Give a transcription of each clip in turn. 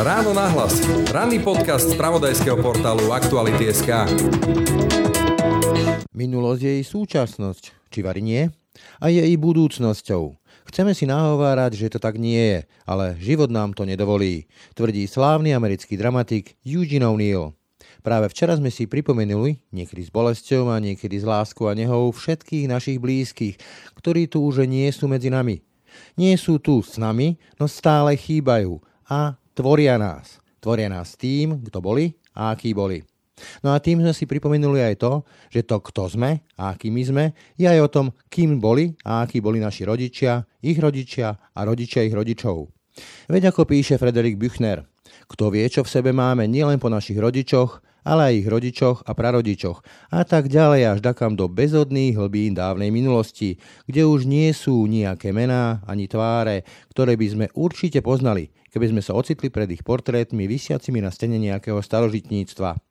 Ráno nahlas. Ranný podcast z pravodajského portálu Aktuality.sk Minulosť je jej súčasnosť, či vari nie? A je i budúcnosťou. Chceme si nahovárať, že to tak nie je, ale život nám to nedovolí, tvrdí slávny americký dramatik Eugene O'Neill. Práve včera sme si pripomenuli, niekedy s bolesťou a niekedy s láskou a nehou, všetkých našich blízkych, ktorí tu už nie sú medzi nami. Nie sú tu s nami, no stále chýbajú a tvoria nás. Tvoria nás tým, kto boli a akí boli. No a tým sme si pripomenuli aj to, že to, kto sme a akými sme, je aj o tom, kým boli a akí boli naši rodičia, ich rodičia a rodičia ich rodičov. Veď ako píše Frederik Büchner, kto vie, čo v sebe máme nielen po našich rodičoch, ale aj ich rodičoch a prarodičoch a tak ďalej až dakam do bezodných hlbín dávnej minulosti, kde už nie sú nejaké mená ani tváre, ktoré by sme určite poznali, keby sme sa ocitli pred ich portrétmi vysiacimi na stene nejakého starožitníctva.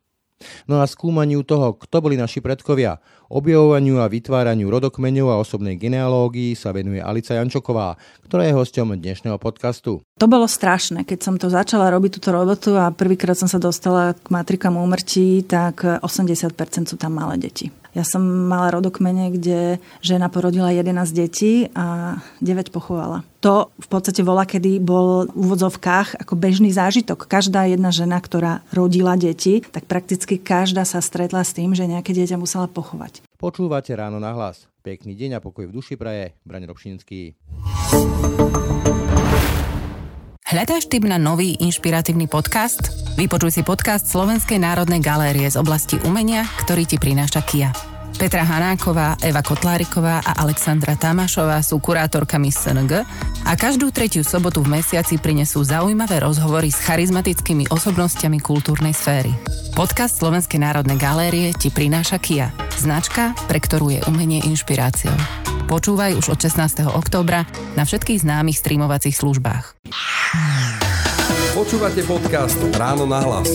No a skúmaniu toho, kto boli naši predkovia, objavovaniu a vytváraniu rodokmeňov a osobnej genealógii sa venuje Alica Jančoková, ktorá je hosťom dnešného podcastu. To bolo strašné, keď som to začala robiť túto robotu a prvýkrát som sa dostala k matrikám úmrtí, tak 80% sú tam malé deti. Ja som mala rodokmene, kde žena porodila 11 detí a 9 pochovala. To v podstate bola, kedy bol v úvodzovkách ako bežný zážitok. Každá jedna žena, ktorá rodila deti, tak prakticky každá sa stretla s tým, že nejaké dieťa musela pochovať. Počúvate ráno na hlas. Pekný deň a pokoj v duši praje. Braň Robšinský. Hľadáš tip na nový inšpiratívny podcast? Vypočuj si podcast Slovenskej národnej galérie z oblasti umenia, ktorý ti prináša Kia. Petra Hanáková, Eva Kotláriková a Alexandra Tamášová sú kurátorkami SNG a každú tretiu sobotu v mesiaci prinesú zaujímavé rozhovory s charizmatickými osobnostiami kultúrnej sféry. Podcast Slovenskej národnej galérie ti prináša Kia, značka, pre ktorú je umenie inšpiráciou. Počúvaj už od 16. októbra na všetkých známych streamovacích službách. Počúvate podcast Ráno na hlas.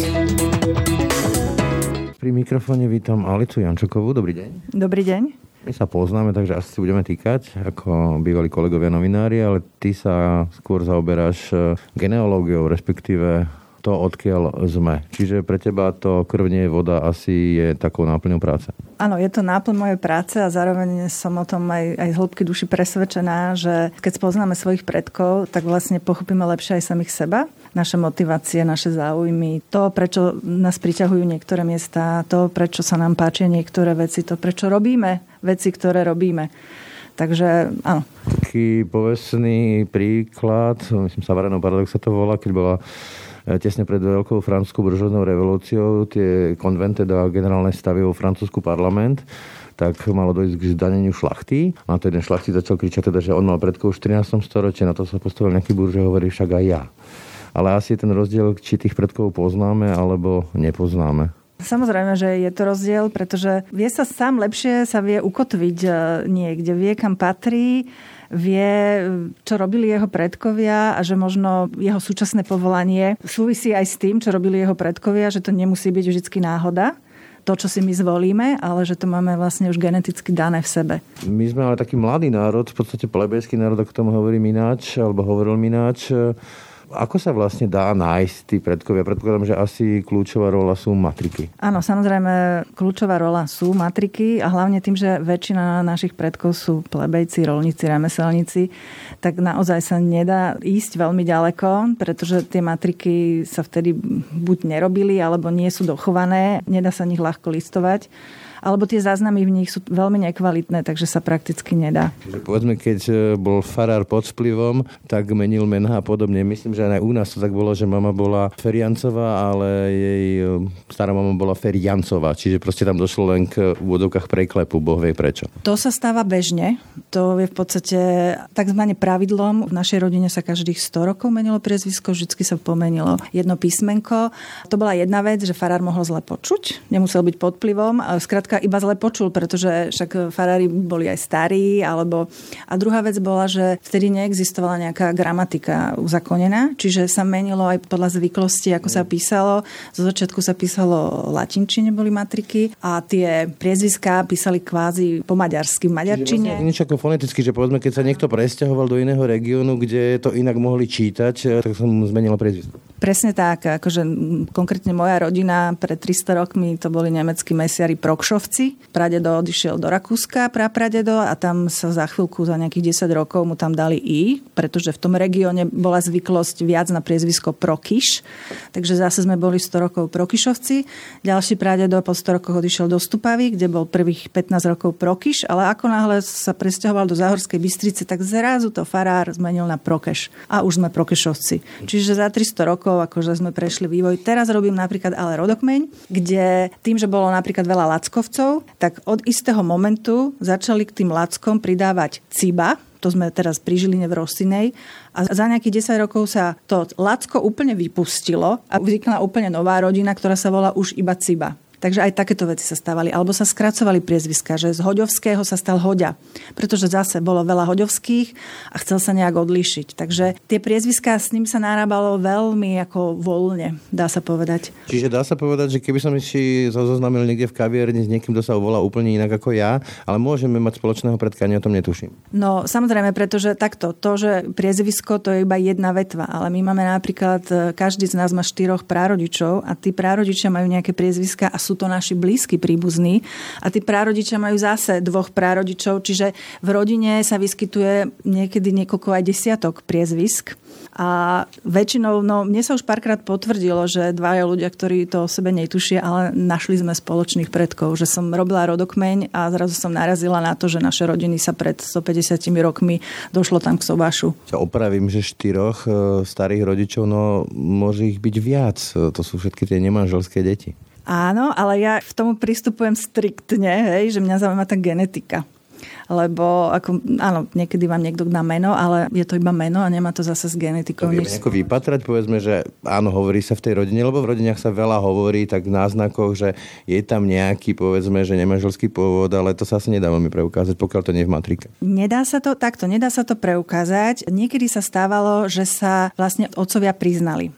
Pri mikrofóne vítam Alicu Jančokovú. Dobrý deň. Dobrý deň. My sa poznáme, takže asi si budeme týkať ako bývalí kolegovia novinári, ale ty sa skôr zaoberáš eh, genealógiou, respektíve to, odkiaľ sme. Čiže pre teba to krvnie voda asi je takou náplňou práce. Áno, je to náplň mojej práce a zároveň som o tom aj, aj z hĺbky duši presvedčená, že keď spoznáme svojich predkov, tak vlastne pochopíme lepšie aj samých seba naše motivácie, naše záujmy, to, prečo nás priťahujú niektoré miesta, to, prečo sa nám páčia niektoré veci, to, prečo robíme veci, ktoré robíme. Takže áno. Taký povestný príklad, myslím sa, Vareno Paradox sa to volá, keď bola E, tesne pred veľkou francúzskou buržovnou revolúciou tie konventy do generálne stavy vo francúzsku parlament tak malo dojsť k zdaneniu šlachty. A to jeden šlachty začal kričať teda, že on mal predkov v 14. storočí, na to sa postavil nejaký burže, hovorí však aj ja. Ale asi je ten rozdiel, či tých predkov poznáme alebo nepoznáme. Samozrejme, že je to rozdiel, pretože vie sa sám lepšie, sa vie ukotviť e, niekde, vie kam patrí vie, čo robili jeho predkovia a že možno jeho súčasné povolanie súvisí aj s tým, čo robili jeho predkovia, že to nemusí byť vždy náhoda to, čo si my zvolíme, ale že to máme vlastne už geneticky dané v sebe. My sme ale taký mladý národ, v podstate plebejský národ, ako tomu hovorím ináč, alebo hovoril ináč. Ako sa vlastne dá nájsť tí predkovia? Predpokladám, že asi kľúčová rola sú matriky. Áno, samozrejme, kľúčová rola sú matriky a hlavne tým, že väčšina našich predkov sú plebejci, rolníci, remeselníci, tak naozaj sa nedá ísť veľmi ďaleko, pretože tie matriky sa vtedy buď nerobili, alebo nie sú dochované, nedá sa nich ľahko listovať alebo tie záznamy v nich sú veľmi nekvalitné, takže sa prakticky nedá. Čiže povedzme, keď e, bol farár pod vplyvom, tak menil mená a podobne. Myslím, že aj u nás to tak bolo, že mama bola Feriancová, ale jej e, stará mama bola Feriancová, čiže proste tam došlo len k úvodovkách preklepu, boh vie prečo. To sa stáva bežne. To je v podstate tzv. pravidlom. V našej rodine sa každých 100 rokov menilo priezvisko, vždy sa pomenilo jedno písmenko. To bola jedna vec, že farár mohol zle počuť, nemusel byť pod vplyvom. Skrátka skrátka iba zle počul, pretože však farári boli aj starí, alebo... A druhá vec bola, že vtedy neexistovala nejaká gramatika uzakonená, čiže sa menilo aj podľa zvyklosti, ako sa písalo. Zo začiatku sa písalo latinčine, boli matriky a tie priezviská písali kvázi po maďarsky, v maďarčine. Vlastne niečo ako foneticky, že povedzme, keď sa niekto presťahoval do iného regiónu, kde to inak mohli čítať, tak som zmenila priezvisko. Presne tak, akože konkrétne moja rodina pred 300 rokmi to boli nemeckí mesiari Prokšovci. Pradedo odišiel do Rakúska, prapradedo a tam sa za chvíľku, za nejakých 10 rokov mu tam dali I, pretože v tom regióne bola zvyklosť viac na priezvisko Prokiš. Takže zase sme boli 100 rokov Prokišovci. Ďalší pradedo po 100 rokoch odišiel do Stupavy, kde bol prvých 15 rokov Prokiš, ale ako náhle sa presťahoval do Záhorskej Bystrice, tak zrazu to farár zmenil na Prokeš. A už sme Prokešovci. Čiže za 300 rokov akože sme prešli vývoj. Teraz robím napríklad ale rodokmeň, kde tým, že bolo napríklad veľa lackovcov, tak od istého momentu začali k tým lackom pridávať ciba, to sme teraz pri Žiline v Rosinej. A za nejakých 10 rokov sa to lacko úplne vypustilo a vznikla úplne nová rodina, ktorá sa volá už iba Ciba. Takže aj takéto veci sa stávali. Alebo sa skracovali priezviska, že z Hoďovského sa stal Hoďa, pretože zase bolo veľa Hoďovských a chcel sa nejak odlíšiť. Takže tie priezviská s ním sa narábalo veľmi ako voľne, dá sa povedať. Čiže dá sa povedať, že keby som si zoznamil niekde v kaviarni s niekým, kto sa volá úplne inak ako ja, ale môžeme mať spoločného predkania, o tom netuším. No samozrejme, pretože takto, to, že priezvisko to je iba jedna vetva, ale my máme napríklad, každý z nás má štyroch prarodičov a tí prarodičia majú nejaké priezviska a sú to naši blízki príbuzní. A tí prarodičia majú zase dvoch prarodičov, čiže v rodine sa vyskytuje niekedy niekoľko aj desiatok priezvisk. A väčšinou, no mne sa už párkrát potvrdilo, že dvaja ľudia, ktorí to o sebe netušia, ale našli sme spoločných predkov, že som robila rodokmeň a zrazu som narazila na to, že naše rodiny sa pred 150 rokmi došlo tam k sobašu. Ja opravím, že štyroch e, starých rodičov, no môže ich byť viac. To sú všetky tie nemanželské deti. Áno, ale ja v tomu pristupujem striktne, hej, že mňa zaujíma tá genetika lebo ako, áno, niekedy vám niekto dá meno, ale je to iba meno a nemá to zase s genetikou. To nič... vypatrať, povedzme, že áno, hovorí sa v tej rodine, lebo v rodinách sa veľa hovorí, tak v náznakoch, že je tam nejaký, povedzme, že nemanželský pôvod, ale to sa asi nedá veľmi preukázať, pokiaľ to nie je v matrike. Nedá sa to, takto, nedá sa to preukázať. Niekedy sa stávalo, že sa vlastne otcovia priznali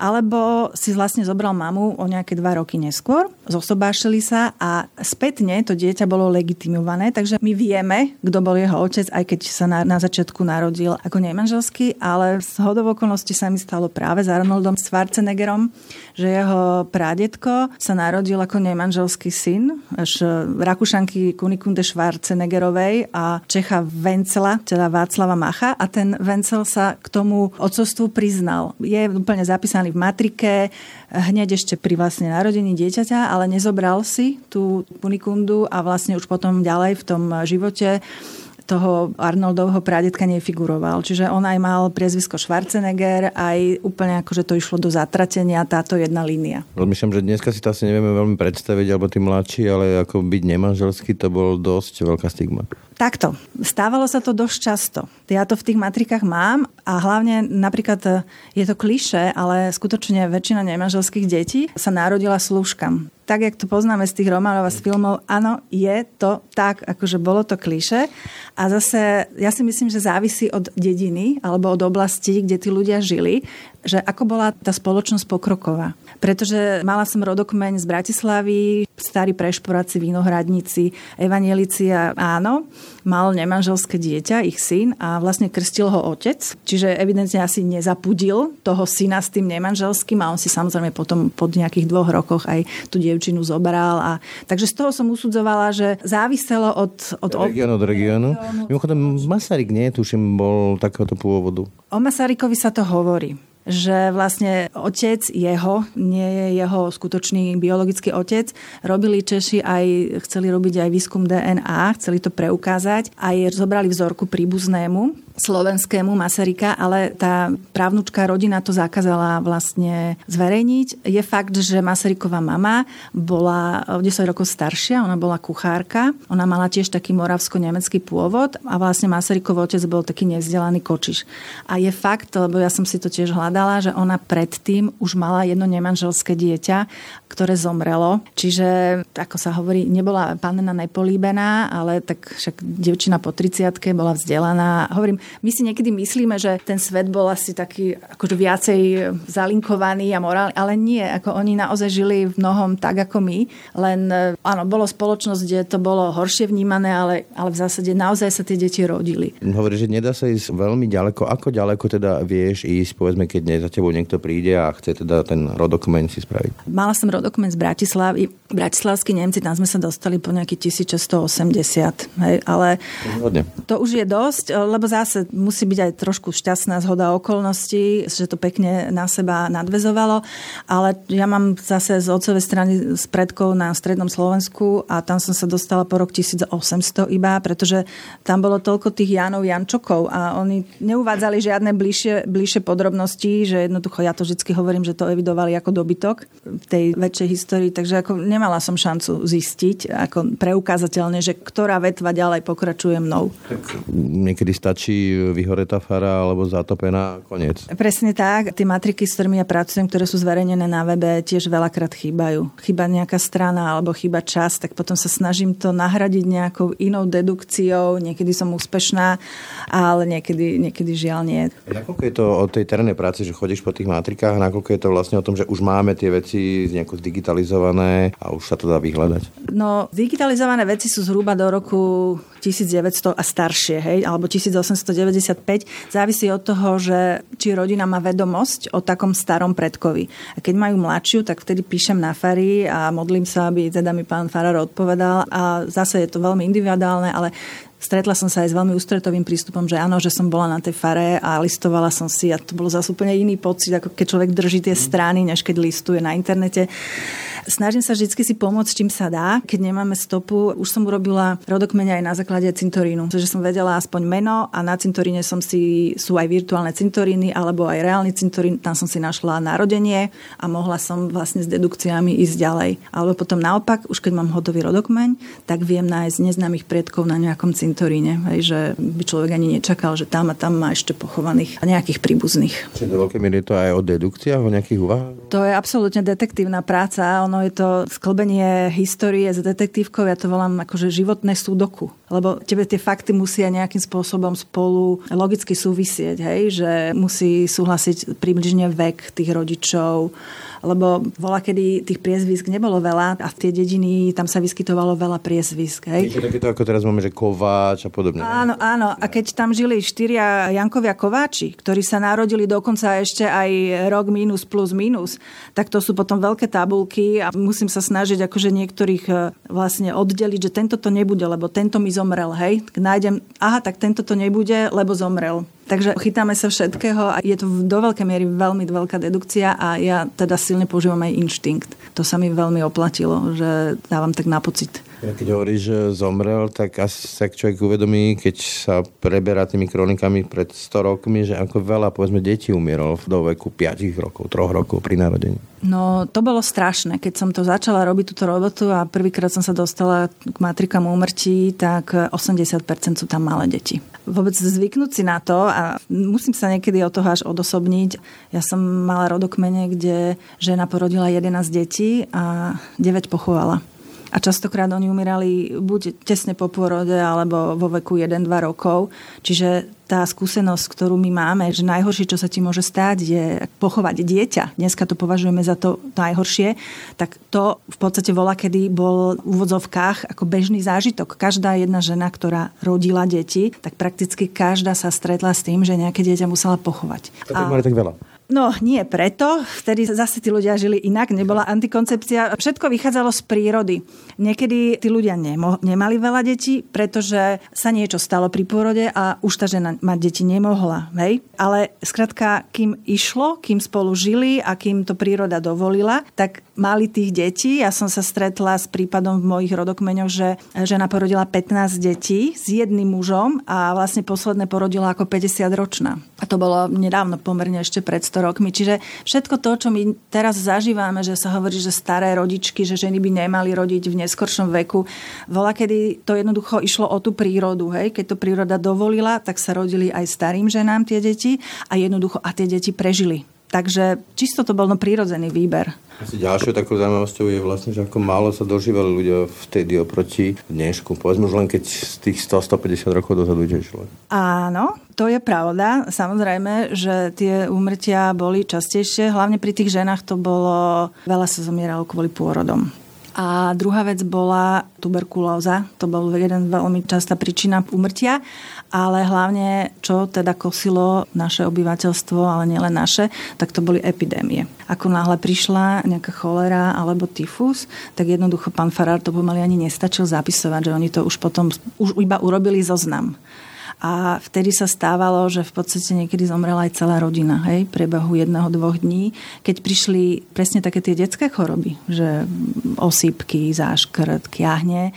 alebo si vlastne zobral mamu o nejaké dva roky neskôr, zosobášili sa a spätne to dieťa bolo legitimované, takže my vieme, kto bol jeho otec, aj keď sa na, na začiatku narodil ako nemanželský, ale z hodov okolností sa mi stalo práve s Arnoldom Schwarzeneggerom, že jeho prádetko sa narodil ako nemanželský syn až Rakúšanky Kunikunde Schwarzeneggerovej a Čecha Vencela, teda Václava Macha a ten Vencel sa k tomu otcovstvu priznal. Je úplne zapísaný v matrike, hneď ešte pri vlastne narodení dieťaťa, ale nezobral si tú punikundu a vlastne už potom ďalej v tom živote toho Arnoldovho pradetka nefiguroval. Čiže on aj mal priezvisko Schwarzenegger, aj úplne ako, že to išlo do zatratenia táto jedna línia. Myslím, že dneska si to asi nevieme veľmi predstaviť, alebo tí mladší, ale ako byť nemanželský, to bol dosť veľká stigma. Takto. Stávalo sa to dosť často. Ja to v tých matrikách mám a hlavne napríklad e, je to kliše, ale skutočne väčšina nemanželských detí sa narodila slúžkam. Tak, jak to poznáme z tých románov a z filmov, áno, je to tak, akože bolo to kliše. A zase, ja si myslím, že závisí od dediny alebo od oblasti, kde tí ľudia žili, že ako bola tá spoločnosť pokroková. Pretože mala som rodokmeň z Bratislavy, starí prešporáci, vinohradníci, evanielici a áno, mal nemanželské dieťa, ich syn a vlastne krstil ho otec. Čiže evidentne asi nezapudil toho syna s tým nemanželským a on si samozrejme potom po nejakých dvoch rokoch aj tú dievčinu zobral. A... Takže z toho som usudzovala, že záviselo od... od regionu od regionu. Mimochodom, Masaryk, nie, tuším, bol takéhoto pôvodu. O Masarykovi sa to hovorí že vlastne otec jeho, nie je jeho skutočný biologický otec. Robili Češi aj, chceli robiť aj výskum DNA, chceli to preukázať. Aj zobrali vzorku príbuznému slovenskému Masarika, ale tá právnučká rodina to zakázala vlastne zverejniť. Je fakt, že Masaryková mama bola o 10 rokov staršia, ona bola kuchárka, ona mala tiež taký moravsko-nemecký pôvod a vlastne Masarykov otec bol taký nevzdelaný kočiš. A je fakt, lebo ja som si to tiež hľadala, že ona predtým už mala jedno nemanželské dieťa, ktoré zomrelo. Čiže, ako sa hovorí, nebola panna nepolíbená, ale tak však devčina po 30 bola vzdelaná. Hovorím, my si niekedy myslíme, že ten svet bol asi taký akože viacej zalinkovaný a morálny, ale nie, ako oni naozaj žili v mnohom tak ako my, len áno, bolo spoločnosť, kde to bolo horšie vnímané, ale, ale v zásade naozaj sa tie deti rodili. Hovorí, že nedá sa ísť veľmi ďaleko. Ako ďaleko teda vieš ísť, povedzme, keď za tebou niekto príde a chce teda ten rodokmeň si spraviť? Mala som rodokmeň z Bratislavy. Bratislavskí Nemci, tam sme sa dostali po nejakých 1680, hej, ale Hodne. to už je dosť, lebo zase musí byť aj trošku šťastná zhoda okolností, že to pekne na seba nadvezovalo, ale ja mám zase z otcovej strany z predkov na strednom Slovensku a tam som sa dostala po rok 1800 iba, pretože tam bolo toľko tých Janov Jančokov a oni neuvádzali žiadne bližšie, bližšie podrobnosti, že jednoducho ja to vždy hovorím, že to evidovali ako dobytok v tej väčšej histórii, takže ako nemala som šancu zistiť ako preukázateľne, že ktorá vetva ďalej pokračuje mnou. Tak niekedy stačí vyhoretá fara alebo zatopená, koniec. Presne tak. Tie matriky, s ktorými ja pracujem, ktoré sú zverejnené na webe, tiež veľakrát chýbajú. Chyba nejaká strana alebo chyba čas, tak potom sa snažím to nahradiť nejakou inou dedukciou. Niekedy som úspešná, ale niekedy, niekedy žiaľ nie. Nakoľko je to o tej terénnej práci, že chodíš po tých matrikách, nakoľko je to vlastne o tom, že už máme tie veci nejako zdigitalizované a už sa to dá vyhľadať? No, digitalizované veci sú zhruba do roku 1900 a staršie, hej, alebo 1895. Závisí od toho, že či rodina má vedomosť o takom starom predkovi. A keď majú mladšiu, tak vtedy píšem na fary a modlím sa, aby teda mi pán farár odpovedal. A zase je to veľmi individuálne, ale Stretla som sa aj s veľmi ústretovým prístupom, že áno, že som bola na tej fare a listovala som si a to bolo zase úplne iný pocit, ako keď človek drží tie strany, než keď listuje na internete. Snažím sa vždy si pomôcť, čím sa dá. Keď nemáme stopu, už som urobila rodokmeň aj na základe cintorínu, že som vedela aspoň meno a na cintoríne som si, sú aj virtuálne cintoríny alebo aj reálny cintorín, tam som si našla narodenie a mohla som vlastne s dedukciami ísť ďalej. Alebo potom naopak, už keď mám hotový rodokmeň, tak viem nájsť neznámych predkov na nejakom cintoríne, hej, že by človek ani nečakal, že tam a tam má ešte pochovaných a nejakých príbuzných. Čiže do veľkej miery to aj o dedukciách, o nejakých úvahách? To je absolútne detektívna práca. Ono ono je to sklbenie histórie s detektívkou, ja to volám akože životné súdoku. Lebo tebe tie fakty musia nejakým spôsobom spolu logicky súvisieť, hej? že musí súhlasiť približne vek tých rodičov, lebo bola, kedy tých priezvisk nebolo veľa a v tie dediny tam sa vyskytovalo veľa priezvisk. Hej. Je takéto, ako teraz máme, že Kováč a podobne. Áno, áno. A keď tam žili štyria Jankovia Kováči, ktorí sa narodili dokonca ešte aj rok minus plus minus, tak to sú potom veľké tabulky a musím sa snažiť akože niektorých e, vlastne oddeliť, že tento to nebude, lebo tento mi zomrel, hej. Nájdem, aha, tak tento to nebude, lebo zomrel. Takže chytáme sa všetkého a je to do veľkej miery veľmi veľká dedukcia a ja teda silne používam aj inštinkt. To sa mi veľmi oplatilo, že dávam tak na pocit. Keď hovoríš, že zomrel, tak asi sa človek uvedomí, keď sa preberá tými kronikami pred 100 rokmi, že ako veľa, povedzme, detí umieralo do veku 5 rokov, 3 rokov pri narodení. No, to bolo strašné. Keď som to začala robiť túto robotu a prvýkrát som sa dostala k matrikám úmrtí, tak 80% sú tam malé deti. Vôbec zvyknúť si na to a musím sa niekedy od toho až odosobniť. Ja som mala rodokmene, kde žena porodila 11 detí a 9 pochovala. A častokrát oni umierali buď tesne po pôrode, alebo vo veku 1-2 rokov. Čiže tá skúsenosť, ktorú my máme, že najhoršie, čo sa ti môže stať, je pochovať dieťa. Dneska to považujeme za to najhoršie. Tak to v podstate bola, kedy bol v úvodzovkách ako bežný zážitok. Každá jedna žena, ktorá rodila deti, tak prakticky každá sa stretla s tým, že nejaké dieťa musela pochovať. To a... mali tak veľa. No, nie preto. Vtedy zase tí ľudia žili inak, nebola antikoncepcia. Všetko vychádzalo z prírody. Niekedy tí ľudia nemo- nemali veľa detí, pretože sa niečo stalo pri pôrode a už tá žena mať deti nemohla. Hej? Ale skrátka, kým išlo, kým spolu žili a kým to príroda dovolila, tak mali tých detí. Ja som sa stretla s prípadom v mojich rodokmeňoch, že žena porodila 15 detí s jedným mužom a vlastne posledné porodila ako 50 ročná. A to bolo nedávno pomerne ešte pred 100 rokmi. Čiže všetko to, čo my teraz zažívame, že sa hovorí, že staré rodičky, že ženy by nemali rodiť v neskoršom veku, vola, kedy to jednoducho išlo o tú prírodu. Hej? Keď to príroda dovolila, tak sa rodili aj starým ženám tie deti a jednoducho a tie deti prežili. Takže čisto to bol no prírodzený výber. Asi ďalšou takou zaujímavosťou je vlastne, že ako málo sa dožívali ľudia vtedy oproti dnešku. Povedzme už len keď z tých 100-150 rokov dozadu ide človek. Áno, to je pravda. Samozrejme, že tie úmrtia boli častejšie. Hlavne pri tých ženách to bolo... Veľa sa zomieralo kvôli pôrodom. A druhá vec bola tuberkulóza. To bol jeden veľmi častá príčina umrtia, ale hlavne, čo teda kosilo naše obyvateľstvo, ale nielen naše, tak to boli epidémie. Ako náhle prišla nejaká cholera alebo tyfus, tak jednoducho pán Farár to pomaly ani nestačil zapisovať, že oni to už potom už iba urobili zoznam. A vtedy sa stávalo, že v podstate niekedy zomrela aj celá rodina, hej, priebehu jedného, dvoch dní, keď prišli presne také tie detské choroby, že osýpky, záškrt, kiahne.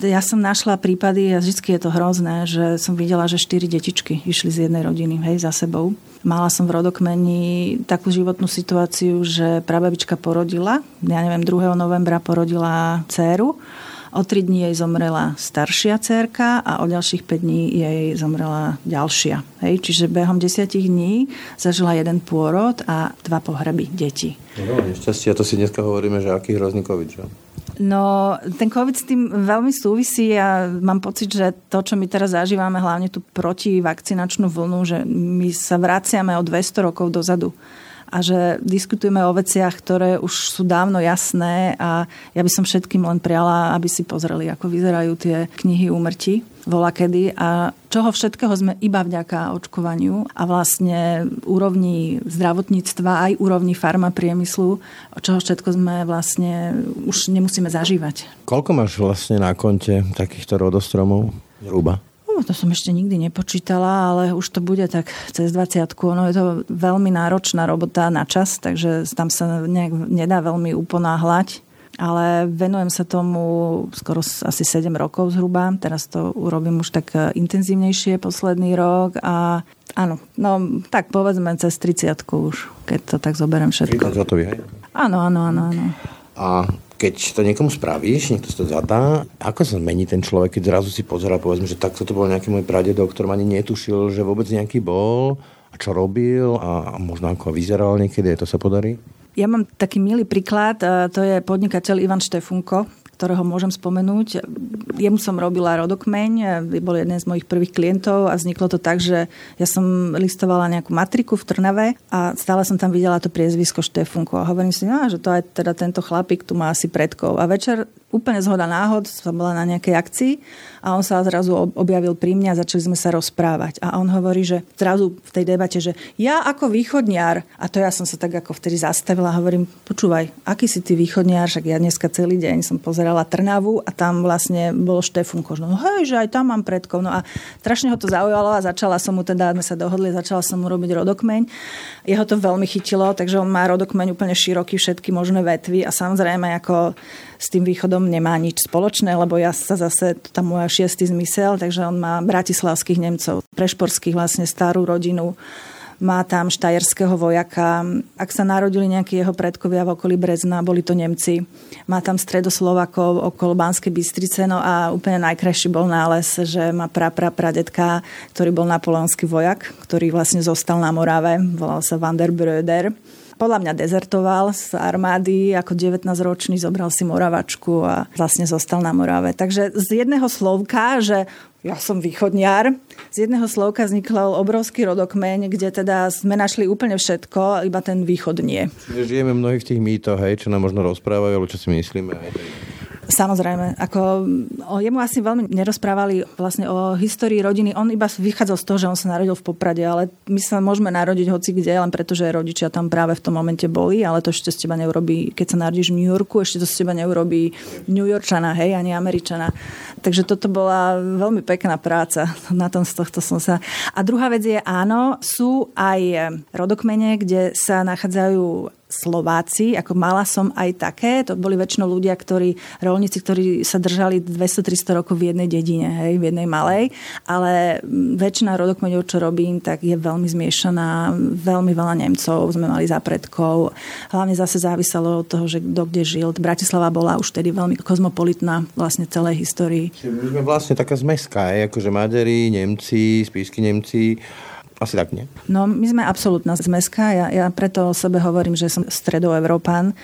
Ja som našla prípady, a vždy je to hrozné, že som videla, že štyri detičky išli z jednej rodiny, hej, za sebou. Mala som v rodokmeni takú životnú situáciu, že prababička porodila, ja neviem, 2. novembra porodila dceru O tri dní jej zomrela staršia cerka a o ďalších 5 dní jej zomrela ďalšia. Hej, čiže behom desiatich dní zažila jeden pôrod a dva pohreby detí. No, nešťastie, a to si dneska hovoríme, že aký hrozný COVID, že? No, ten COVID s tým veľmi súvisí a mám pocit, že to, čo my teraz zažívame, hlavne tú protivakcinačnú vlnu, že my sa vraciame o 200 rokov dozadu a že diskutujeme o veciach, ktoré už sú dávno jasné a ja by som všetkým len priala, aby si pozreli, ako vyzerajú tie knihy úmrtí vola kedy a čoho všetkého sme iba vďaka očkovaniu a vlastne úrovni zdravotníctva aj úrovni farmapriemyslu, čoho všetko sme vlastne už nemusíme zažívať. Koľko máš vlastne na konte takýchto rodostromov? Zhruba. No, to som ešte nikdy nepočítala, ale už to bude tak cez 20. Ono je to veľmi náročná robota na čas, takže tam sa nejak nedá veľmi uponáhľať. Ale venujem sa tomu skoro asi 7 rokov zhruba. Teraz to urobím už tak intenzívnejšie posledný rok a áno, no tak povedzme cez 30 už, keď to tak zoberiem všetko. 30 Áno, áno, áno, áno. A keď to niekomu spravíš, niekto si to zadá, ako sa zmení ten človek, keď zrazu si pozera, povedzme, že takto to bol nejaký môj pradedo, ktorom ani netušil, že vôbec nejaký bol a čo robil a možno ako vyzeral niekedy, to sa podarí? Ja mám taký milý príklad, to je podnikateľ Ivan Štefunko, ktorého môžem spomenúť. Jemu som robila rodokmeň, bol jeden z mojich prvých klientov a vzniklo to tak, že ja som listovala nejakú matriku v Trnave a stále som tam videla to priezvisko Štefunko a hovorím si, no, že to aj teda tento chlapík tu má asi predkov. A večer úplne zhoda náhod, som bola na nejakej akcii a on sa zrazu objavil pri mne a začali sme sa rozprávať. A on hovorí, že zrazu v tej debate, že ja ako východniar, a to ja som sa tak ako vtedy zastavila a hovorím, počúvaj, aký si ty východniar, však ja dneska celý deň som pozerala Trnavu a tam vlastne bol Štefunko. No hej, že aj tam mám predkov. No a strašne ho to zaujalo a začala som mu teda, sme sa dohodli, začala som mu robiť rodokmeň. Jeho to veľmi chytilo, takže on má rodokmeň úplne široký, všetky možné vetvy a samozrejme ako s tým východom nemá nič spoločné, lebo ja sa zase, to tam môj šiestý zmysel, takže on má bratislavských Nemcov, prešporských vlastne starú rodinu, má tam štajerského vojaka. Ak sa narodili nejakí jeho predkovia v okolí Brezna, boli to Nemci. Má tam stredoslovakov okolo Banskej Bystrice, no a úplne najkrajší bol nález, že má pra, pra, pradetka, ktorý bol napoleonský vojak, ktorý vlastne zostal na Morave, volal sa Van der Bröder podľa mňa dezertoval z armády ako 19-ročný, zobral si Moravačku a vlastne zostal na Morave. Takže z jedného slovka, že ja som východniar. Z jedného slovka vznikol obrovský rodokmeň, kde teda sme našli úplne všetko, iba ten východ nie. Žijeme mnohých tých mýtoch, hej, čo nám možno rozprávajú, alebo čo si myslíme. Hej. Samozrejme, ako o jemu asi veľmi nerozprávali vlastne o histórii rodiny. On iba vychádzal z toho, že on sa narodil v Poprade, ale my sa môžeme narodiť hoci kde, len preto, že rodičia tam práve v tom momente boli, ale to ešte z teba neurobí, keď sa narodíš v New Yorku, ešte to z teba neurobí New Yorkčana, hej, ani Američana. Takže toto bola veľmi pekná práca. Na tom z tohto som sa... A druhá vec je, áno, sú aj rodokmene, kde sa nachádzajú Slováci, ako mala som aj také, to boli väčšinou ľudia, ktorí, rolníci, ktorí sa držali 200-300 rokov v jednej dedine, hej, v jednej malej, ale väčšina rodokmeňov, čo robím, tak je veľmi zmiešaná, veľmi veľa Nemcov sme mali za predkov, hlavne zase záviselo od toho, že kto kde žil. Bratislava bola už tedy veľmi kozmopolitná vlastne celej histórii. My sme vlastne taká zmeska, akože Maďari, Nemci, spísky Nemci, asi tak nie? No, my sme absolútna zmeska. Ja, ja preto o sebe hovorím, že som stredoevropán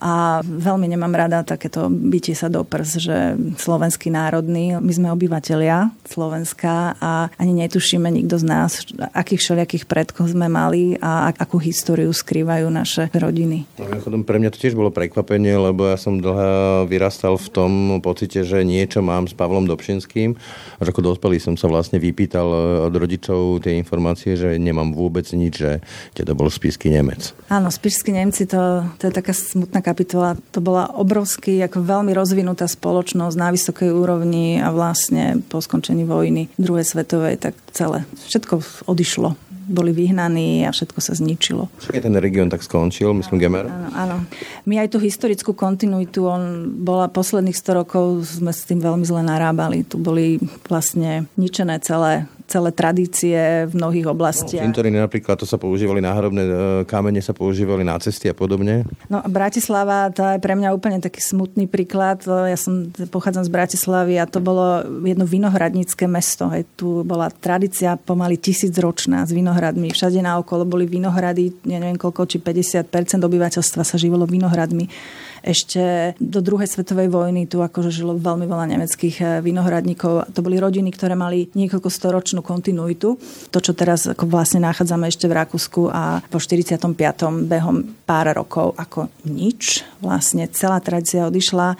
a veľmi nemám rada takéto bytie sa do prs, že slovenský národný, my sme obyvateľia Slovenska a ani netušíme nikto z nás, akých všelijakých predkov sme mali a akú históriu skrývajú naše rodiny. No, pre mňa to tiež bolo prekvapenie, lebo ja som dlho vyrastal v tom pocite, že niečo mám s Pavlom Dobšinským. Až ako dospelý som sa vlastne vypýtal od rodičov tie informácie, že nemám vôbec nič, že to bol spísky Nemec. Áno, spísky Nemci, to, to je taká smutná kapitola. To bola obrovský, ako veľmi rozvinutá spoločnosť na vysokej úrovni a vlastne po skončení vojny druhej svetovej, tak celé, všetko odišlo boli vyhnaní a všetko sa zničilo. Však ten región tak skončil, myslím Gemer? Áno, áno. My aj tú historickú kontinuitu, on bola posledných 100 rokov, sme s tým veľmi zle narábali. Tu boli vlastne ničené celé celé tradície v mnohých oblastiach. No, cintoríny napríklad, to sa používali náhrobné e, kamene, sa používali na cesty a podobne. No Bratislava, to je pre mňa úplne taký smutný príklad. Ja som pochádzam z Bratislavy a to bolo jedno vinohradnícke mesto. Hej. Tu bola tradícia pomaly tisícročná s vinohradmi. Všade naokolo boli vinohrady, ja neviem koľko, či 50% obyvateľstva sa živilo vinohradmi ešte do druhej svetovej vojny tu akože žilo veľmi veľa nemeckých eh, vinohradníkov. To boli rodiny, ktoré mali niekoľko storočnú kontinuitu. To, čo teraz ako vlastne nachádzame ešte v Rakúsku a po 45. behom pár rokov ako nič. Vlastne celá tradícia odišla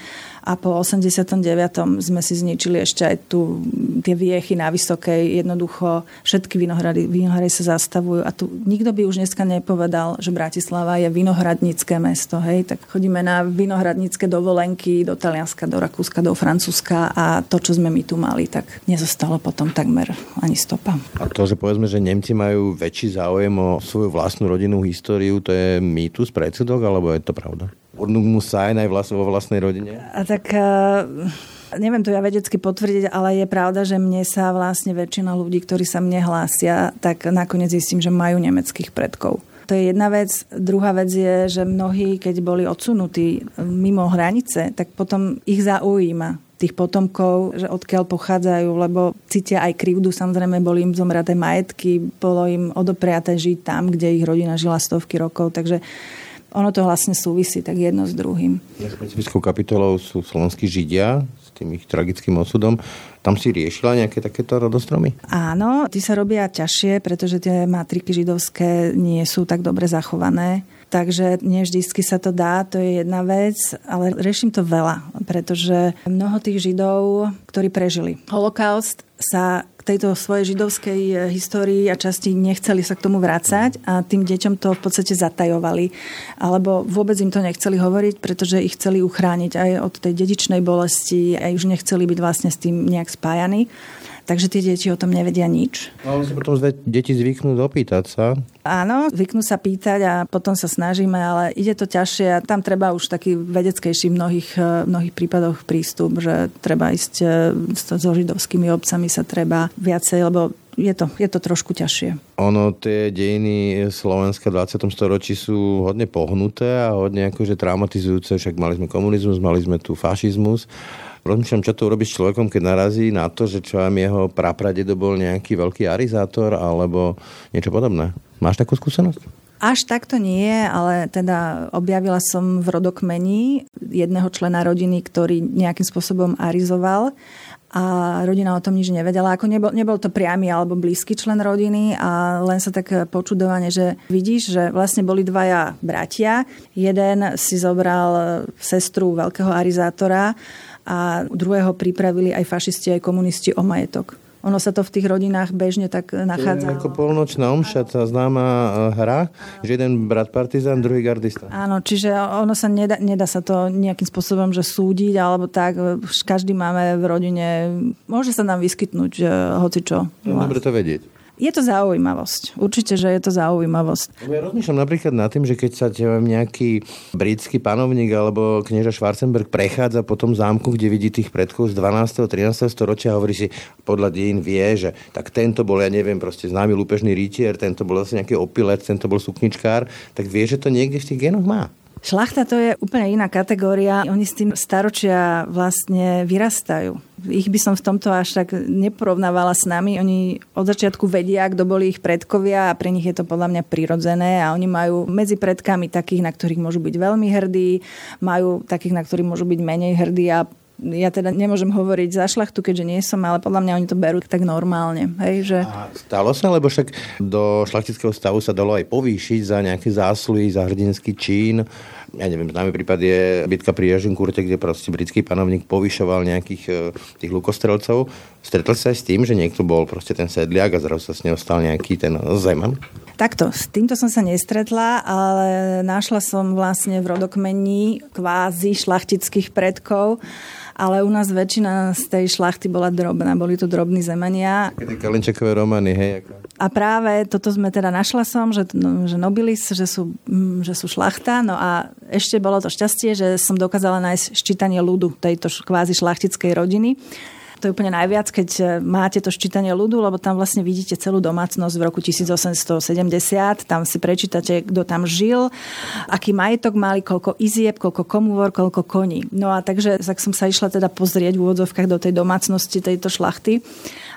a po 89. sme si zničili ešte aj tu tie viechy na Vysokej. Jednoducho všetky vinohrady, vinohrady sa zastavujú a tu nikto by už dneska nepovedal, že Bratislava je vinohradnícke mesto. Hej? Tak chodíme na vinohradnícke dovolenky do Talianska, do Rakúska, do Francúzska a to, čo sme my tu mali, tak nezostalo potom takmer ani stopa. A to, že povedzme, že Nemci majú väčší záujem o svoju vlastnú rodinnú históriu, to je mýtus, predsudok, alebo je to pravda? Mu sa aj vlast, vo vlastnej rodine? A tak... Uh... Neviem to ja vedecky potvrdiť, ale je pravda, že mne sa vlastne väčšina ľudí, ktorí sa mne hlásia, tak nakoniec zistím, že majú nemeckých predkov. To je jedna vec. Druhá vec je, že mnohí, keď boli odsunutí mimo hranice, tak potom ich zaujíma tých potomkov, že odkiaľ pochádzajú, lebo cítia aj krivdu, samozrejme boli im zomraté majetky, bolo im odopriaté žiť tam, kde ich rodina žila stovky rokov, takže ono to vlastne súvisí tak jedno s druhým. Špecifickou kapitolou sú slovenskí židia s tým ich tragickým osudom. Tam si riešila nejaké takéto rodostromy? Áno, tí sa robia ťažšie, pretože tie matriky židovské nie sú tak dobre zachované. Takže nie vždycky sa to dá, to je jedna vec, ale riešim to veľa, pretože mnoho tých Židov, ktorí prežili holokaust, sa tejto svojej židovskej eh, histórii a časti nechceli sa k tomu vrácať a tým deťom to v podstate zatajovali. Alebo vôbec im to nechceli hovoriť, pretože ich chceli uchrániť aj od tej dedičnej bolesti a už nechceli byť vlastne s tým nejak spájani. Takže tie deti o tom nevedia nič. Ale si potom deti zvyknú dopýtať sa. Áno, zvyknú sa pýtať a potom sa snažíme, ale ide to ťažšie a tam treba už taký vedeckejší v mnohých, v mnohých prípadoch prístup, že treba ísť e, so židovskými obcami sa treba viacej, lebo je to, je to trošku ťažšie. Ono, tie dejiny Slovenska v 20. storočí sú hodne pohnuté a hodne akože traumatizujúce, však mali sme komunizmus, mali sme tu fašizmus rozmýšľam, čo to urobí s človekom, keď narazí na to, že čo vám jeho prapradedo bol nejaký veľký arizátor alebo niečo podobné. Máš takú skúsenosť? Až takto nie, ale teda objavila som v rodokmení jedného člena rodiny, ktorý nejakým spôsobom arizoval a rodina o tom nič nevedela. Ako nebol, nebol to priamy alebo blízky člen rodiny a len sa tak počudovane, že vidíš, že vlastne boli dvaja bratia. Jeden si zobral sestru veľkého arizátora a druhého pripravili aj fašisti, aj komunisti o majetok. Ono sa to v tých rodinách bežne tak nachádza. To je ako polnočná omša, tá známa e, hra, že jeden brat partizán, druhý gardista. Áno, čiže ono sa nedá, nedá sa to nejakým spôsobom, že súdiť, alebo tak. Každý máme v rodine, môže sa nám vyskytnúť hoci čo. No, dobre to vedieť. Je to zaujímavosť. Určite, že je to zaujímavosť. Ja rozmýšľam napríklad nad tým, že keď sa nejaký britský panovník alebo knieža Schwarzenberg prechádza po tom zámku, kde vidí tých predkov z 12. 13. storočia a hovorí si, podľa dejín vie, že tak tento bol, ja neviem, proste známy lúpežný rytier, tento bol zase nejaký opilec, tento bol sukničkár, tak vie, že to niekde v tých genoch má. Šlachta to je úplne iná kategória. Oni s tým staročia vlastne vyrastajú. Ich by som v tomto až tak neporovnávala s nami. Oni od začiatku vedia, kto boli ich predkovia a pre nich je to podľa mňa prirodzené a oni majú medzi predkami takých, na ktorých môžu byť veľmi hrdí, majú takých, na ktorých môžu byť menej hrdí a ja teda nemôžem hovoriť za šlachtu, keďže nie som, ale podľa mňa oni to berú tak normálne. Hej, že... A stalo sa, lebo však do šlachtického stavu sa dalo aj povýšiť za nejaké zásluhy, za hrdinský čín ja neviem, známy prípad je bitka pri Ježinkurte, kde proste britský panovník povyšoval nejakých e, tých lukostrelcov. Stretol sa aj s tým, že niekto bol proste ten sedliak a zrazu sa s neho stal nejaký ten zeman? Takto, s týmto som sa nestretla, ale našla som vlastne v rodokmení kvázi šlachtických predkov ale u nás väčšina z tej šlachty bola drobná, boli to drobní zemania. Také kalinčekové romány, hej? Ako... A práve toto sme teda našla som, že, no, že nobilis, že sú, mm, že sú šlachta, no a ešte bolo to šťastie, že som dokázala nájsť ščítanie ľudu tejto kvázi šlachtickej rodiny to je úplne najviac, keď e, máte to ščítanie ľudu, lebo tam vlastne vidíte celú domácnosť v roku 1870, tam si prečítate, kto tam žil, aký majetok mali, koľko izieb, koľko komúvor, koľko koní. No a takže tak som sa išla teda pozrieť v úvodzovkách do tej domácnosti tejto šlachty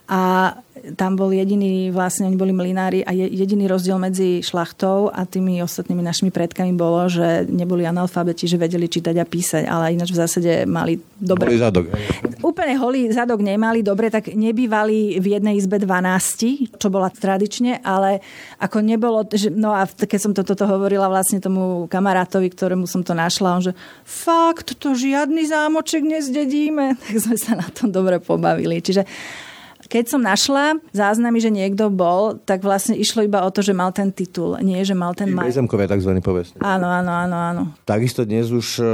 a tam bol jediný, vlastne oni boli mlinári a jediný rozdiel medzi šlachtou a tými ostatnými našimi predkami bolo, že neboli analfabeti, že vedeli čítať a písať, ale ináč v zásade mali dobre... Holý zadok. Úplne holý zadok nemali, dobre, tak nebývali v jednej izbe 12, čo bola tradične, ale ako nebolo, že, no a keď som toto to, hovorila vlastne tomu kamarátovi, ktorému som to našla, on že fakt, to žiadny zámoček nezdedíme, tak sme sa na tom dobre pobavili. Čiže keď som našla záznamy, že niekto bol, tak vlastne išlo iba o to, že mal ten titul, nie že mal ten maj. Bezemkové tzv. povestne. Áno, áno, áno, áno. Takisto dnes už uh,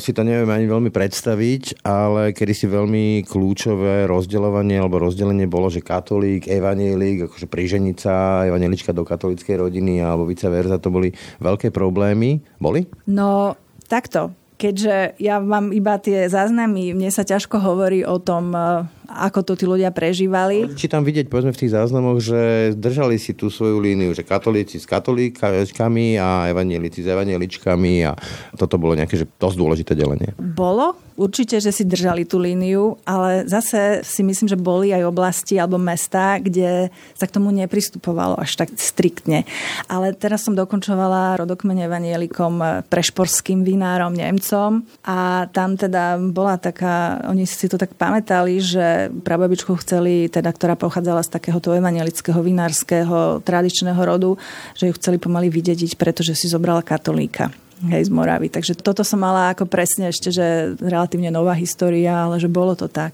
si to neviem ani veľmi predstaviť, ale kedy si veľmi kľúčové rozdeľovanie alebo rozdelenie bolo, že katolík, evanielik, akože príženica, evanielička do katolíckej rodiny alebo vice versa, to boli veľké problémy. Boli? No, takto keďže ja mám iba tie záznamy, mne sa ťažko hovorí o tom, e, ako to tí ľudia prežívali. Či tam vidieť, povedzme, v tých záznamoch, že držali si tú svoju líniu, že katolíci s katolíkami a evanielici s evanieličkami a toto bolo nejaké že dosť dôležité delenie. Bolo, určite, že si držali tú líniu, ale zase si myslím, že boli aj oblasti alebo mesta, kde sa k tomu nepristupovalo až tak striktne. Ale teraz som dokončovala rodokmene evanielikom prešporským vinárom Nemcom a tam teda bola taká, oni si to tak pamätali, že prababičku chceli, teda, ktorá pochádzala z takéhoto evanielického vinárskeho tradičného rodu, že ju chceli pomaly vydediť, pretože si zobrala katolíka hej, z Moravy. Takže toto som mala ako presne ešte, že relatívne nová história, ale že bolo to tak.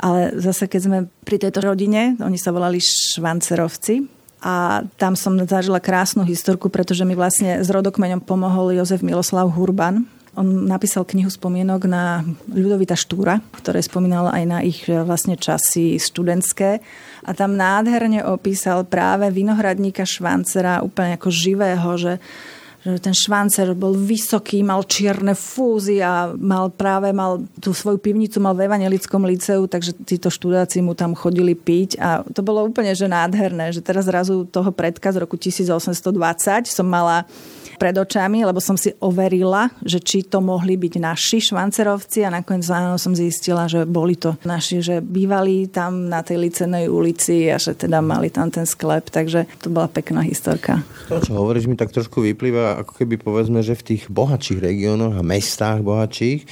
Ale zase, keď sme pri tejto rodine, oni sa volali Švancerovci, a tam som zažila krásnu historku, pretože mi vlastne s rodokmeňom pomohol Jozef Miloslav Hurban. On napísal knihu spomienok na Ľudovita Štúra, ktoré spomínal aj na ich vlastne časy študentské. A tam nádherne opísal práve vinohradníka Švancera úplne ako živého, že ten švancer bol vysoký, mal čierne fúzy a mal práve mal tú svoju pivnicu mal v evangelickom liceu, takže títo študáci mu tam chodili piť a to bolo úplne že nádherné, že teraz zrazu toho predka z roku 1820 som mala pred očami, lebo som si overila, že či to mohli byť naši švancerovci a nakoniec áno som zistila, že boli to naši, že bývali tam na tej licenej ulici a že teda mali tam ten sklep, takže to bola pekná historka. To, čo hovoríš, mi tak trošku vyplýva ako keby povedzme, že v tých bohatších regiónoch a mestách bohatších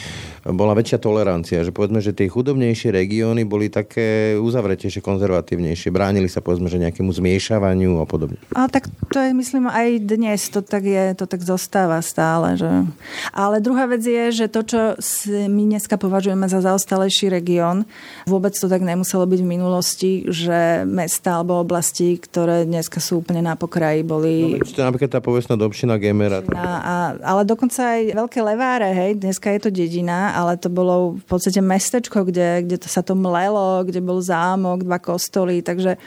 bola väčšia tolerancia, že povedzme, že tie chudobnejšie regióny boli také uzavretejšie, konzervatívnejšie, bránili sa povedzme, že nejakému zmiešavaniu a podobne. A tak to je, myslím, aj dnes to tak je, to tak zostáva stále. Že... Ale druhá vec je, že to, čo my dneska považujeme za zaostalejší región, vôbec to tak nemuselo byť v minulosti, že mesta alebo oblasti, ktoré dneska sú úplne na pokraji, boli... No, napríklad tá povestná dobšina Gemera. A, a, ale dokonca aj veľké leváre, hej, dneska je to dedina, ale to bolo v podstate mestečko, kde, kde to sa to mlelo, kde bol zámok, dva kostoly, takže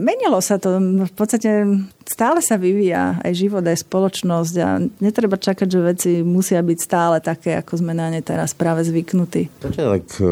menilo sa to. V podstate stále sa vyvíja aj život, aj spoločnosť a netreba čakať, že veci musia byť stále také, ako sme na ne teraz práve zvyknutí. Čo ťa tak e,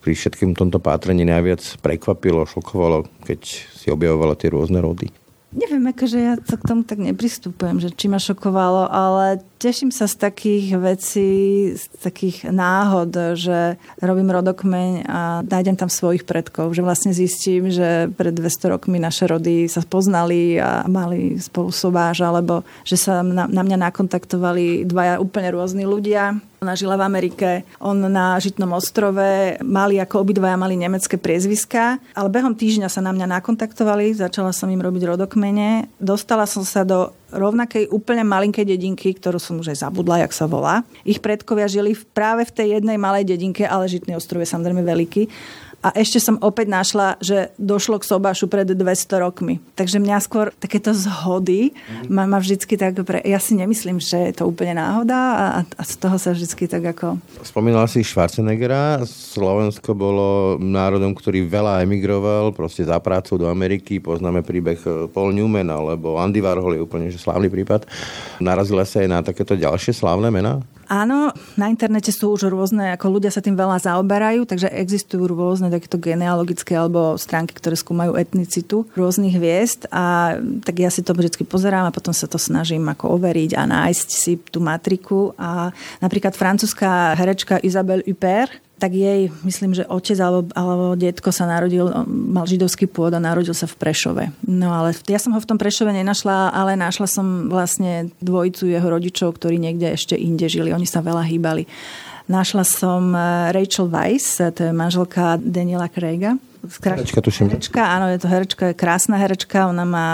pri všetkým tomto pátrení najviac prekvapilo, šokovalo, keď si objavovala tie rôzne rody? Neviem, akože ja to k tomu tak nepristupujem, že či ma šokovalo, ale teším sa z takých vecí, z takých náhod, že robím rodokmeň a nájdem tam svojich predkov, že vlastne zistím, že pred 200 rokmi naše rody sa poznali a mali spolu sobáž, alebo že sa na, na mňa nakontaktovali dvaja úplne rôzni ľudia, ona žila v Amerike, on na Žitnom ostrove, mali ako obidvaja mali nemecké priezviská, ale behom týždňa sa na mňa nakontaktovali, začala som im robiť rodokmene, dostala som sa do rovnakej úplne malinkej dedinky, ktorú som už aj zabudla, jak sa volá. Ich predkovia žili práve v tej jednej malej dedinke, ale Žitný ostrov je samozrejme veľký a ešte som opäť našla, že došlo k sobášu pred 200 rokmi. Takže mňa skôr takéto zhody mm. ma vždycky tak... Pre... Ja si nemyslím, že je to úplne náhoda a, a z toho sa vždycky tak ako... Spomínala si Schwarzeneggera. Slovensko bolo národom, ktorý veľa emigroval proste za prácu do Ameriky. Poznáme príbeh eh, Paul Newman alebo Andy Warhol je úplne že slávny prípad. Narazila sa aj na takéto ďalšie slávne mená? Áno, na internete sú už rôzne, ako ľudia sa tým veľa zaoberajú, takže existujú rôzne takéto genealogické alebo stránky, ktoré skúmajú etnicitu rôznych hviezd a tak ja si to vždy pozerám a potom sa to snažím ako overiť a nájsť si tú matriku a napríklad francúzska herečka Isabelle Huppert, tak jej, myslím, že otec alebo, alebo detko sa narodil, mal židovský pôd a narodil sa v Prešove. No ale ja som ho v tom Prešove nenašla, ale našla som vlastne dvojicu jeho rodičov, ktorí niekde ešte inde žili. Oni sa veľa hýbali. Našla som eh, Rachel Weiss, to je manželka Daniela Craiga, herečka, tuším. Herečka, áno, je to herečka, je krásna herečka, ona má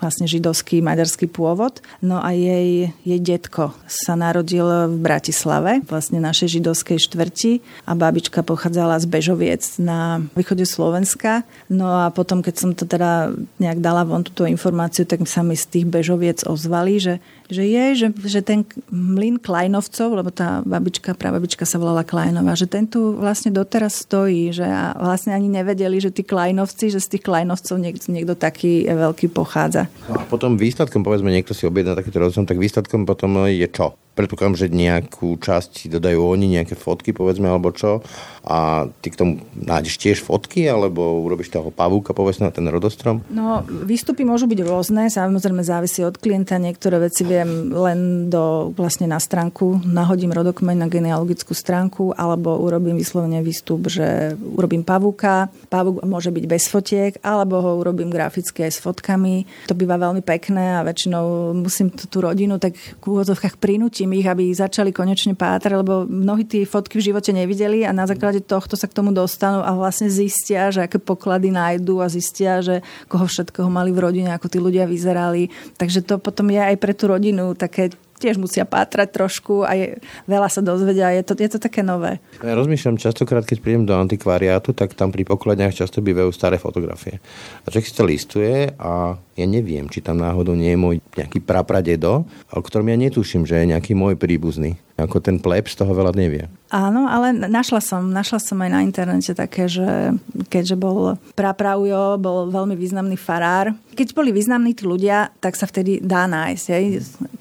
vlastne židovský, maďarský pôvod. No a jej, jej detko sa narodil v Bratislave, vlastne našej židovskej štvrti a babička pochádzala z Bežoviec na východe Slovenska. No a potom, keď som to teda nejak dala von túto informáciu, tak sa mi z tých Bežoviec ozvali, že že je, že, že ten mlyn Klajnovcov, lebo tá babička, prababička sa volala Klajnová, že ten tu vlastne doteraz stojí, že a vlastne ani nevedeli, že tí Klajnovci, že z tých Klajnovcov niekto, niekto taký veľký pochádza. No a potom výsledkom, povedzme, niekto si objedná takýto rozhom, tak výsledkom potom je čo? Predpokladám, že nejakú časť dodajú oni, nejaké fotky, povedzme, alebo čo. A ty k tomu nájdeš tiež fotky, alebo urobíš toho pavúka, povedzme, na ten rodostrom? No, výstupy môžu byť rôzne, samozrejme závisí od klienta. Niektoré veci viem len do, vlastne na stránku, nahodím rodokmeň na genealogickú stránku, alebo urobím vyslovene výstup, že urobím pavúka. Pavúk môže byť bez fotiek, alebo ho urobím graficky aj s fotkami. To býva veľmi pekné a väčšinou musím tú, rodinu tak v úvodzovkách prinútiť prinútim ich, aby začali konečne pátrať, lebo mnohí tie fotky v živote nevideli a na základe tohto sa k tomu dostanú a vlastne zistia, že aké poklady nájdú a zistia, že koho všetkoho mali v rodine, ako tí ľudia vyzerali. Takže to potom je aj pre tú rodinu také tiež musia pátrať trošku a je, veľa sa dozvedia. Je to, je to také nové. Ja rozmýšľam častokrát, keď prídem do antikvariátu, tak tam pri pokladniach často bývajú staré fotografie. A človek si to listuje a ja neviem, či tam náhodou nie je môj nejaký prapradedo, o ktorom ja netuším, že je nejaký môj príbuzný. Ako ten pleb z toho veľa nevie. Áno, ale našla som, našla som aj na internete také, že keďže bol prapravjo, bol veľmi významný farár. Keď boli významní tí ľudia, tak sa vtedy dá nájsť. Hej.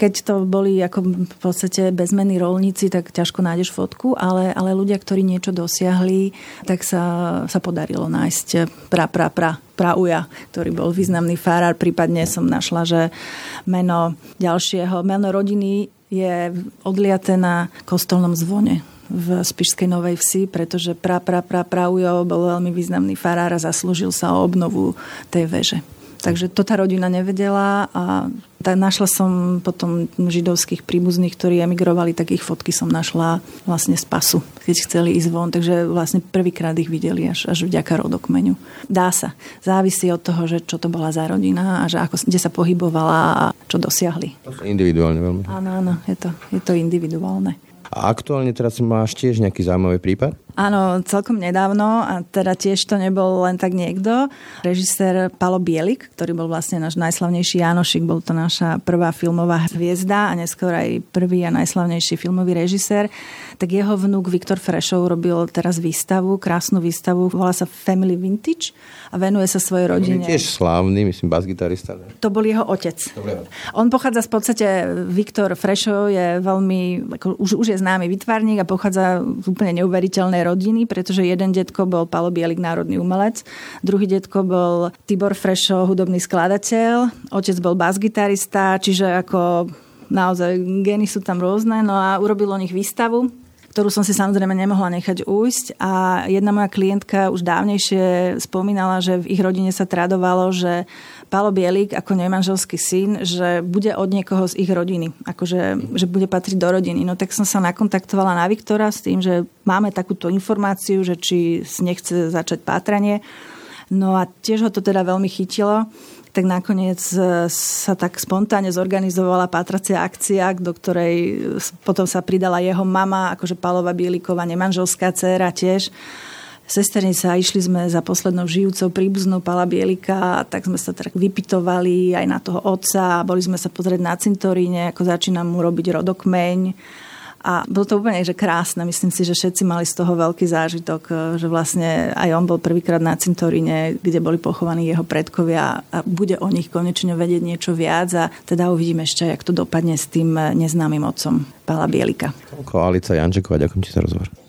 Keď to boli ako v podstate bezmenní rolníci, tak ťažko nájdeš fotku, ale, ale ľudia, ktorí niečo dosiahli, tak sa, sa podarilo nájsť pra, pra, pra Prauja, ktorý bol významný farár. Prípadne som našla, že meno ďalšieho, meno rodiny je odliaté na kostolnom zvone v Spišskej Novej Vsi, pretože pra, pra, pra, Praujo bol veľmi významný farár a zaslúžil sa o obnovu tej veže. Takže to tá rodina nevedela a tak našla som potom židovských príbuzných, ktorí emigrovali, tak ich fotky som našla vlastne z pasu, keď chceli ísť von. Takže vlastne prvýkrát ich videli až, až vďaka rodokmeňu. Dá sa. Závisí od toho, že čo to bola za rodina a že ako, kde sa pohybovala a čo dosiahli. Individuálne veľmi. Áno, áno, je to, je to individuálne. A aktuálne teraz máš tiež nejaký zaujímavý prípad? Áno, celkom nedávno a teda tiež to nebol len tak niekto. Režisér Palo Bielik, ktorý bol vlastne náš najslavnejší Janošik, bol to naša prvá filmová hviezda a neskôr aj prvý a najslavnejší filmový režisér, tak jeho vnúk Viktor Frešov robil teraz výstavu, krásnu výstavu, volá sa Family Vintage a venuje sa svojej rodine. On je tiež slávny, myslím, bas-gitarista. To bol jeho otec. Dobre. On pochádza z podstate, Viktor Frešov je veľmi, ako, už, už je známy vytvarník a pochádza z úplne neuveriteľnej rodiny, pretože jeden detko bol Palo Bielik, národný umelec, druhý detko bol Tibor Frešo, hudobný skladateľ, otec bol basgitarista, čiže ako naozaj geny sú tam rôzne, no a urobil o nich výstavu, ktorú som si samozrejme nemohla nechať ujsť a jedna moja klientka už dávnejšie spomínala, že v ich rodine sa tradovalo, že Palo Bielik ako nemanželský syn, že bude od niekoho z ich rodiny, akože že bude patriť do rodiny. No tak som sa nakontaktovala na Viktora s tým, že máme takúto informáciu, že či nechce začať pátranie. No a tiež ho to teda veľmi chytilo tak nakoniec e, sa tak spontánne zorganizovala patracia akcia, do ktorej potom sa pridala jeho mama, akože Palova Bieliková, nemanželská dcéra tiež sesternica, išli sme za poslednou žijúcou príbuznou Pala Bielika, tak sme sa tak vypitovali aj na toho otca, boli sme sa pozrieť na cintoríne, ako začínam mu robiť rodokmeň. A bolo to úplne že krásne. Myslím si, že všetci mali z toho veľký zážitok, že vlastne aj on bol prvýkrát na cintoríne, kde boli pochovaní jeho predkovia a bude o nich konečne vedieť niečo viac a teda uvidíme ešte, jak to dopadne s tým neznámym otcom Pala Bielika. Alica Jančeková, ďakujem ti za rozhovor.